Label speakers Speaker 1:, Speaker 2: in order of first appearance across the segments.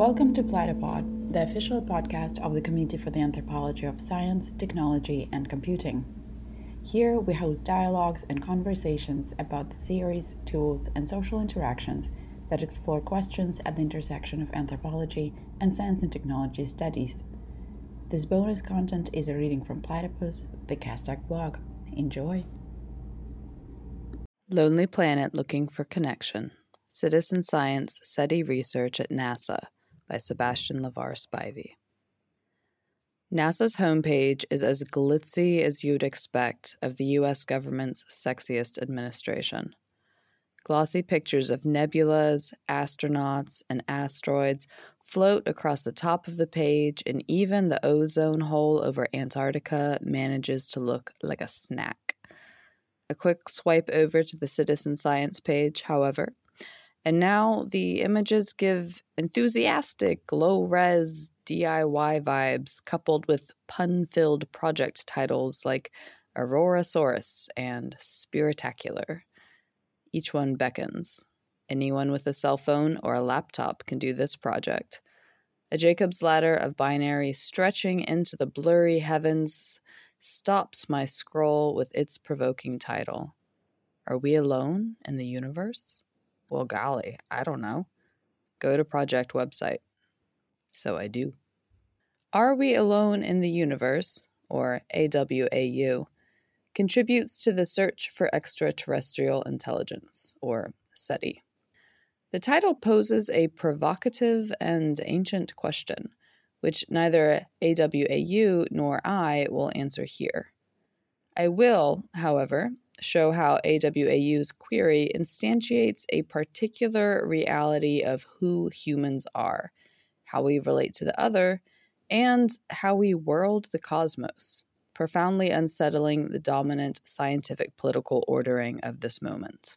Speaker 1: Welcome to Platypod, the official podcast of the Committee for the Anthropology of Science, Technology, and Computing. Here we host dialogues and conversations about the theories, tools, and social interactions that explore questions at the intersection of anthropology and science and technology studies. This bonus content is a reading from Platypus, the CASTAC blog. Enjoy!
Speaker 2: Lonely Planet Looking for Connection Citizen Science SETI Research at NASA by Sebastian LeVar Spivey. NASA's homepage is as glitzy as you'd expect of the U.S. government's sexiest administration. Glossy pictures of nebulas, astronauts, and asteroids float across the top of the page, and even the ozone hole over Antarctica manages to look like a snack. A quick swipe over to the Citizen Science page, however, and now the images give enthusiastic, low res DIY vibes coupled with pun filled project titles like Aurorasaurus and Spritacular. Each one beckons. Anyone with a cell phone or a laptop can do this project. A Jacob's ladder of binary stretching into the blurry heavens stops my scroll with its provoking title Are we alone in the universe? Well, golly, I don't know. Go to project website. So I do. Are We Alone in the Universe, or AWAU, contributes to the search for extraterrestrial intelligence, or SETI. The title poses a provocative and ancient question, which neither AWAU nor I will answer here. I will, however, show how AWAU's query instantiates a particular reality of who humans are, how we relate to the other, and how we world the cosmos, profoundly unsettling the dominant scientific political ordering of this moment.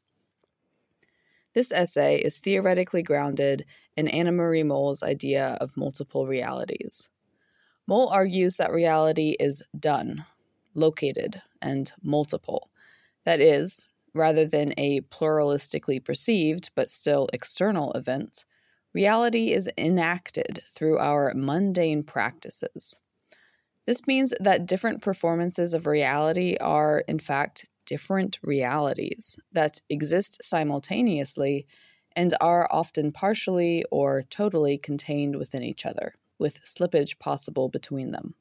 Speaker 2: This essay is theoretically grounded in Annemarie Mol's idea of multiple realities. Mol argues that reality is done, located, and multiple, that is, rather than a pluralistically perceived but still external event, reality is enacted through our mundane practices. This means that different performances of reality are, in fact, different realities that exist simultaneously and are often partially or totally contained within each other, with slippage possible between them.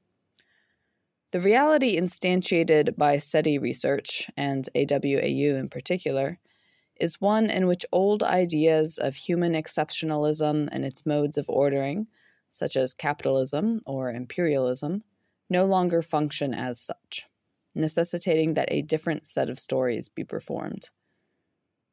Speaker 2: The reality instantiated by SETI research, and AWAU in particular, is one in which old ideas of human exceptionalism and its modes of ordering, such as capitalism or imperialism, no longer function as such, necessitating that a different set of stories be performed.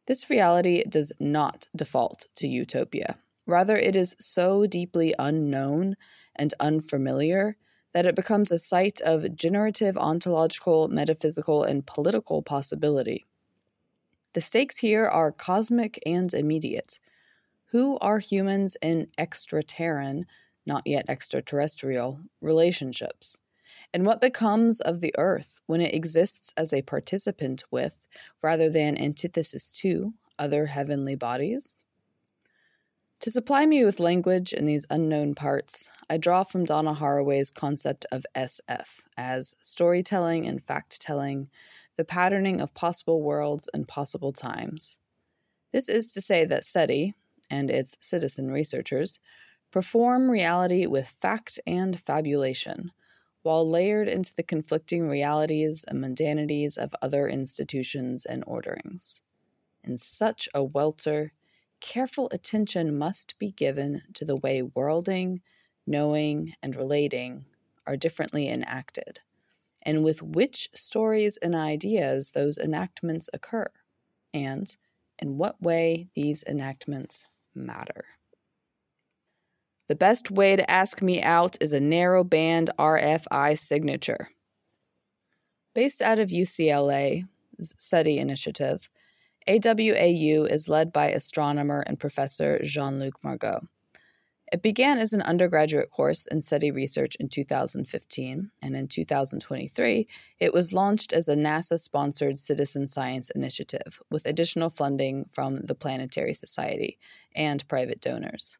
Speaker 2: This reality does not default to utopia. Rather, it is so deeply unknown and unfamiliar that it becomes a site of generative ontological, metaphysical, and political possibility. The stakes here are cosmic and immediate. Who are humans in extraterran, not yet extraterrestrial, relationships? And what becomes of the Earth when it exists as a participant with, rather than antithesis to, other heavenly bodies? To supply me with language in these unknown parts, I draw from Donna Haraway's concept of SF as storytelling and fact telling, the patterning of possible worlds and possible times. This is to say that SETI, and its citizen researchers, perform reality with fact and fabulation, while layered into the conflicting realities and mundanities of other institutions and orderings. In such a welter, careful attention must be given to the way worlding, knowing, and relating are differently enacted, and with which stories and ideas those enactments occur, and in what way these enactments matter. The best way to ask me out is a narrow band RFI signature. Based out of UCLA's SETI initiative, AWAU is led by astronomer and professor Jean Luc Margot. It began as an undergraduate course in SETI research in 2015, and in 2023, it was launched as a NASA sponsored citizen science initiative with additional funding from the Planetary Society and private donors.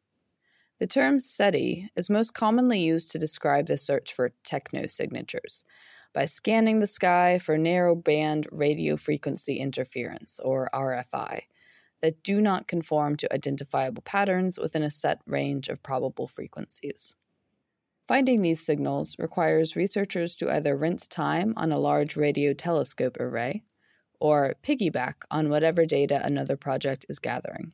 Speaker 2: The term SETI is most commonly used to describe the search for technosignatures by scanning the sky for narrow band radio frequency interference, or RFI, that do not conform to identifiable patterns within a set range of probable frequencies. Finding these signals requires researchers to either rinse time on a large radio telescope array or piggyback on whatever data another project is gathering.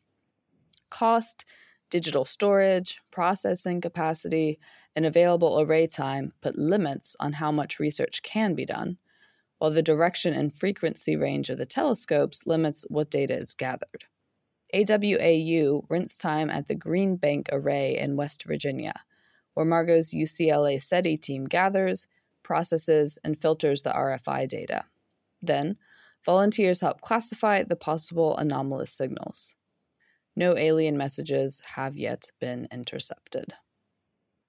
Speaker 2: Cost, Digital storage, processing capacity, and available array time put limits on how much research can be done, while the direction and frequency range of the telescopes limits what data is gathered. AWAU rinse time at the Green Bank Array in West Virginia, where Margot's UCLA SETI team gathers, processes, and filters the RFI data. Then, volunteers help classify the possible anomalous signals. No alien messages have yet been intercepted.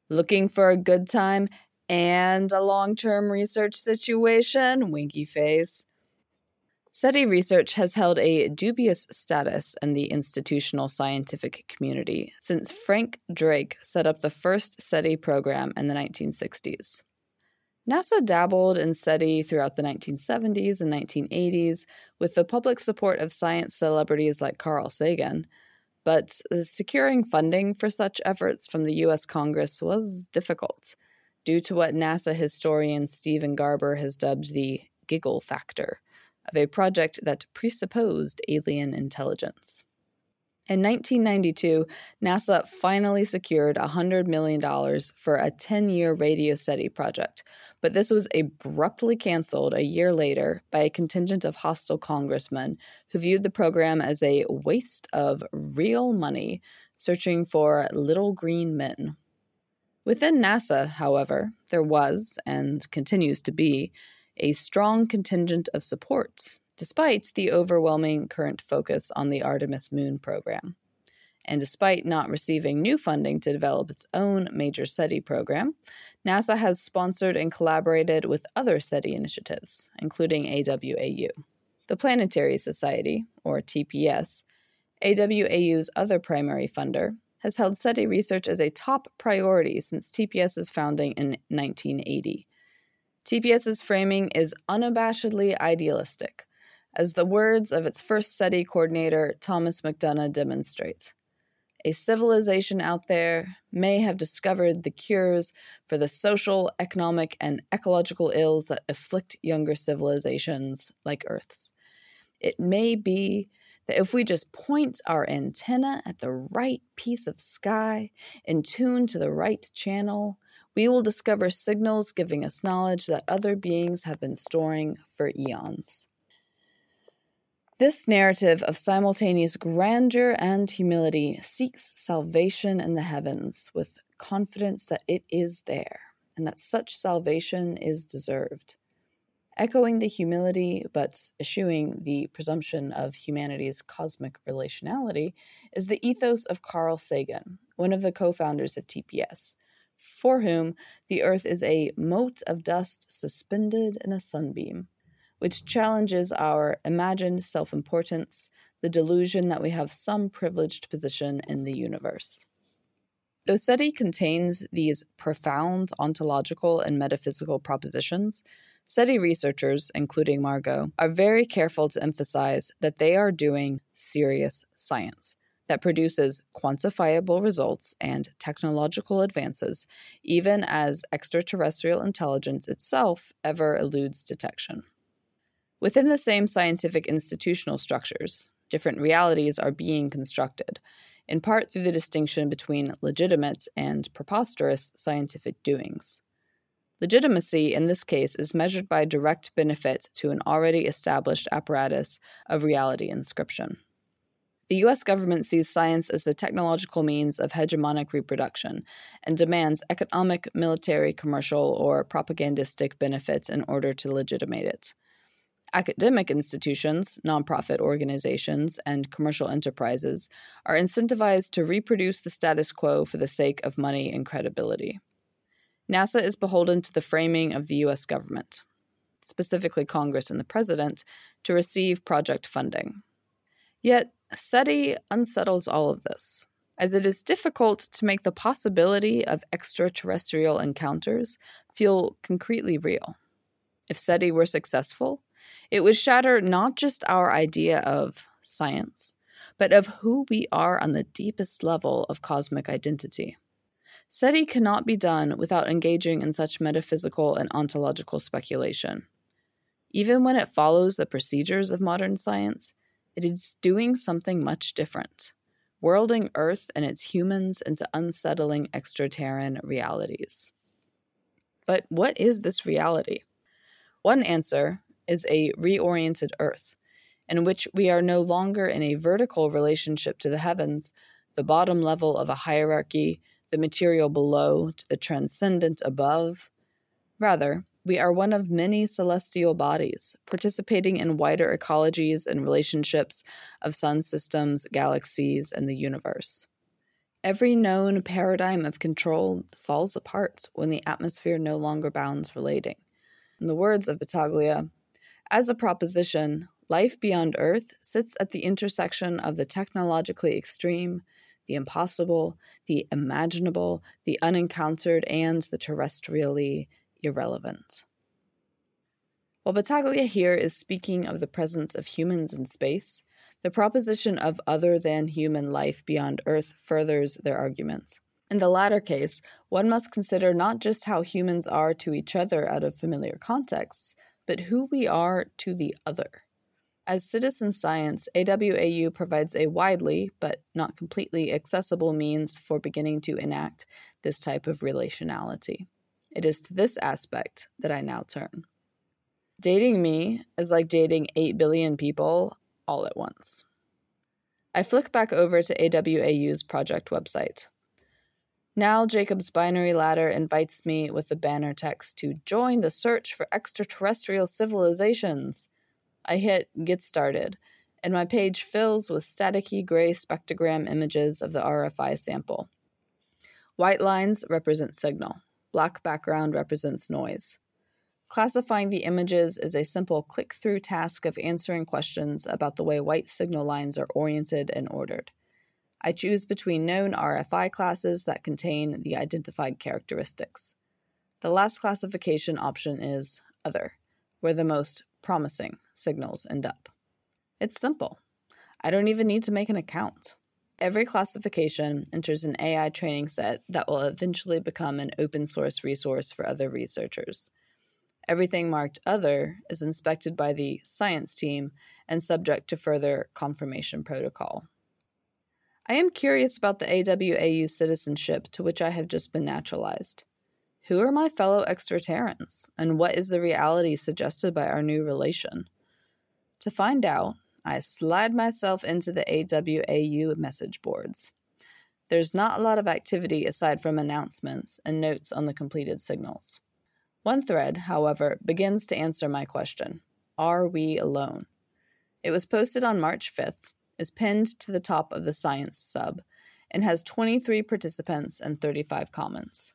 Speaker 2: Looking for a good time and a long term research situation? Winky face. SETI research has held a dubious status in the institutional scientific community since Frank Drake set up the first SETI program in the 1960s. NASA dabbled in SETI throughout the 1970s and 1980s with the public support of science celebrities like Carl Sagan, but uh, securing funding for such efforts from the U.S. Congress was difficult due to what NASA historian Stephen Garber has dubbed the giggle factor of a project that presupposed alien intelligence. In 1992, NASA finally secured $100 million for a 10 year Radio SETI project, but this was abruptly canceled a year later by a contingent of hostile congressmen who viewed the program as a waste of real money searching for little green men. Within NASA, however, there was, and continues to be, a strong contingent of support despite the overwhelming current focus on the Artemis Moon program. And despite not receiving new funding to develop its own major SETI program, NASA has sponsored and collaborated with other SETI initiatives, including AWAU. The Planetary Society, or TPS, AWAU's other primary funder, has held SETI research as a top priority since TPS's founding in 1980. TPS's framing is unabashedly idealistic, as the words of its first SETI coordinator, Thomas McDonough, demonstrate. A civilization out there may have discovered the cures for the social, economic, and ecological ills that afflict younger civilizations like Earth's. It may be that if we just point our antenna at the right piece of sky and tune to the right channel, we will discover signals giving us knowledge that other beings have been storing for eons. This narrative of simultaneous grandeur and humility seeks salvation in the heavens with confidence that it is there and that such salvation is deserved. Echoing the humility but eschewing the presumption of humanity's cosmic relationality is the ethos of Carl Sagan, one of the co founders of TPS, for whom the earth is a mote of dust suspended in a sunbeam which challenges our imagined self importance, the delusion that we have some privileged position in the universe. Though SETI contains these profound ontological and metaphysical propositions, SETI researchers, including Margot, are very careful to emphasize that they are doing serious science that produces quantifiable results and technological advances, even as extraterrestrial intelligence itself ever eludes detection. Within the same scientific institutional structures, different realities are being constructed, in part through the distinction between legitimate and preposterous scientific doings. Legitimacy in this case is measured by direct benefit to an already established apparatus of reality inscription. The US government sees science as the technological means of hegemonic reproduction and demands economic, military, commercial, or propagandistic benefits in order to legitimate it. Academic institutions, nonprofit organizations, and commercial enterprises are incentivized to reproduce the status quo for the sake of money and credibility. NASA is beholden to the framing of the U.S. government, specifically Congress and the President, to receive project funding. Yet, SETI unsettles all of this. as it is difficult to make the possibility of extraterrestrial encounters feel concretely real. If SETI were successful, it would shatter not just our idea of science, but of who we are on the deepest level of cosmic identity. SETI cannot be done without engaging in such metaphysical and ontological speculation. Even when it follows the procedures of modern science, it is doing something much different, worlding Earth and its humans into unsettling extraterran realities. But what is this reality? One answer is a reoriented Earth, in which we are no longer in a vertical relationship to the heavens, the bottom level of a hierarchy, the material below to the transcendent above. Rather, we are one of many celestial bodies, participating in wider ecologies and relationships of sun systems, galaxies, and the universe. Every known paradigm of control falls apart when the atmosphere no longer bounds relating. In the words of Battaglia, as a proposition, life beyond Earth sits at the intersection of the technologically extreme, the impossible, the imaginable, the unencountered, and the terrestrially irrelevant. While Battaglia here is speaking of the presence of humans in space, the proposition of other than human life beyond Earth furthers their arguments. In the latter case, one must consider not just how humans are to each other out of familiar contexts, but who we are to the other. As citizen science, AWAU provides a widely, but not completely accessible means for beginning to enact this type of relationality. It is to this aspect that I now turn. Dating me is like dating 8 billion people all at once. I flick back over to AWAU's project website. Now, Jacob's binary ladder invites me with the banner text to join the search for extraterrestrial civilizations. I hit Get Started, and my page fills with staticky gray spectrogram images of the RFI sample. White lines represent signal. Black background represents noise. Classifying the images is a simple click through task of answering questions about the way white signal lines are oriented and ordered. I choose between known RFI classes that contain the identified characteristics. The last classification option is Other, where the most promising signals end up. It's simple. I don't even need to make an account. Every classification enters an AI training set that will eventually become an open source resource for other researchers. Everything marked Other is inspected by the science team and subject to further confirmation protocol. I am curious about the AWAU citizenship to which I have just been naturalized. Who are my fellow extraterrans, and what is the reality suggested by our new relation? To find out, I slide myself into the AWAU message boards. There's not a lot of activity aside from announcements and notes on the completed signals. One thread, however, begins to answer my question Are we alone? It was posted on March 5th, is pinned to the top of the Science sub, and has 23 participants and 35 comments.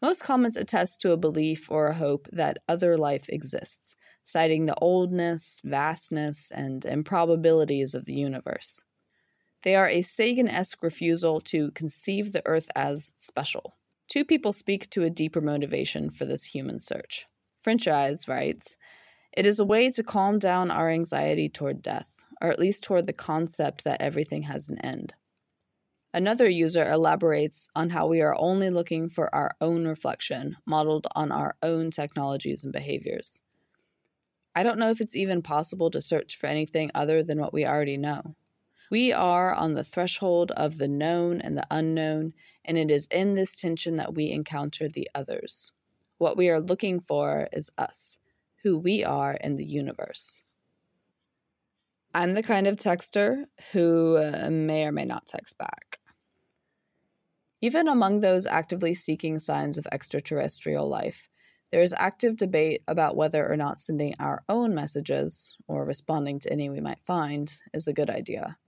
Speaker 2: Most comments attest to a belief or a hope that other life exists, citing the oldness, vastness, and improbabilities of the universe. They are a Sagan esque refusal to conceive the Earth as special. Two people speak to a deeper motivation for this human search. French writes It is a way to calm down our anxiety toward death, or at least toward the concept that everything has an end. Another user elaborates on how we are only looking for our own reflection, modeled on our own technologies and behaviors. I don't know if it's even possible to search for anything other than what we already know. We are on the threshold of the known and the unknown, and it is in this tension that we encounter the others. What we are looking for is us, who we are in the universe. I'm the kind of texter who uh, may or may not text back. Even among those actively seeking signs of extraterrestrial life, there is active debate about whether or not sending our own messages, or responding to any we might find, is a good idea.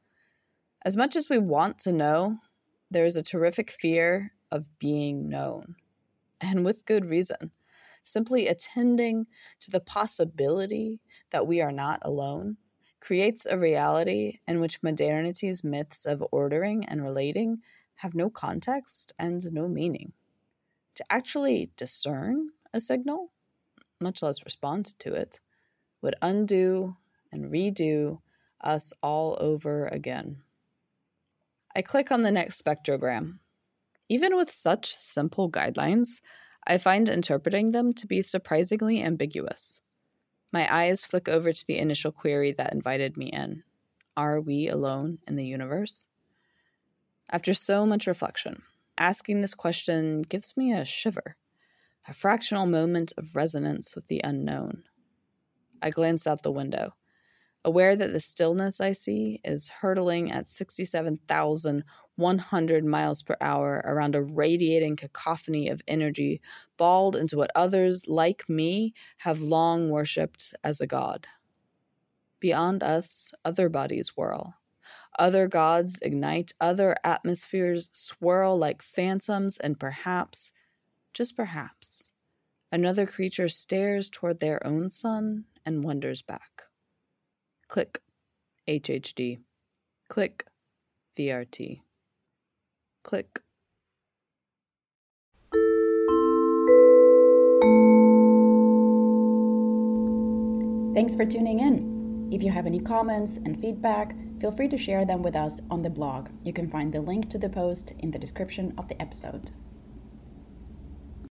Speaker 2: As much as we want to know, there is a terrific fear of being known, and with good reason. Simply attending to the possibility that we are not alone creates a reality in which modernity's myths of ordering and relating have no context and no meaning. To actually discern a signal, much less respond to it, would undo and redo us all over again. I click on the next spectrogram. Even with such simple guidelines, I find interpreting them to be surprisingly ambiguous. My eyes flick over to the initial query that invited me in Are we alone in the universe? After so much reflection, asking this question gives me a shiver, a fractional moment of resonance with the unknown. I glance out the window, aware that the stillness I see is hurtling at 67,100 miles per hour around a radiating cacophony of energy balled into what others, like me, have long worshipped as a god. Beyond us, other bodies whirl other gods ignite, other atmospheres swirl like phantoms, and perhaps, just perhaps, another creature stares toward their own sun and wonders back. Click HHD. Click VRT. Click.
Speaker 1: Thanks for tuning in. If you have any comments and feedback, feel free to share them with us on the blog. You can find the link to the post in the description of the episode.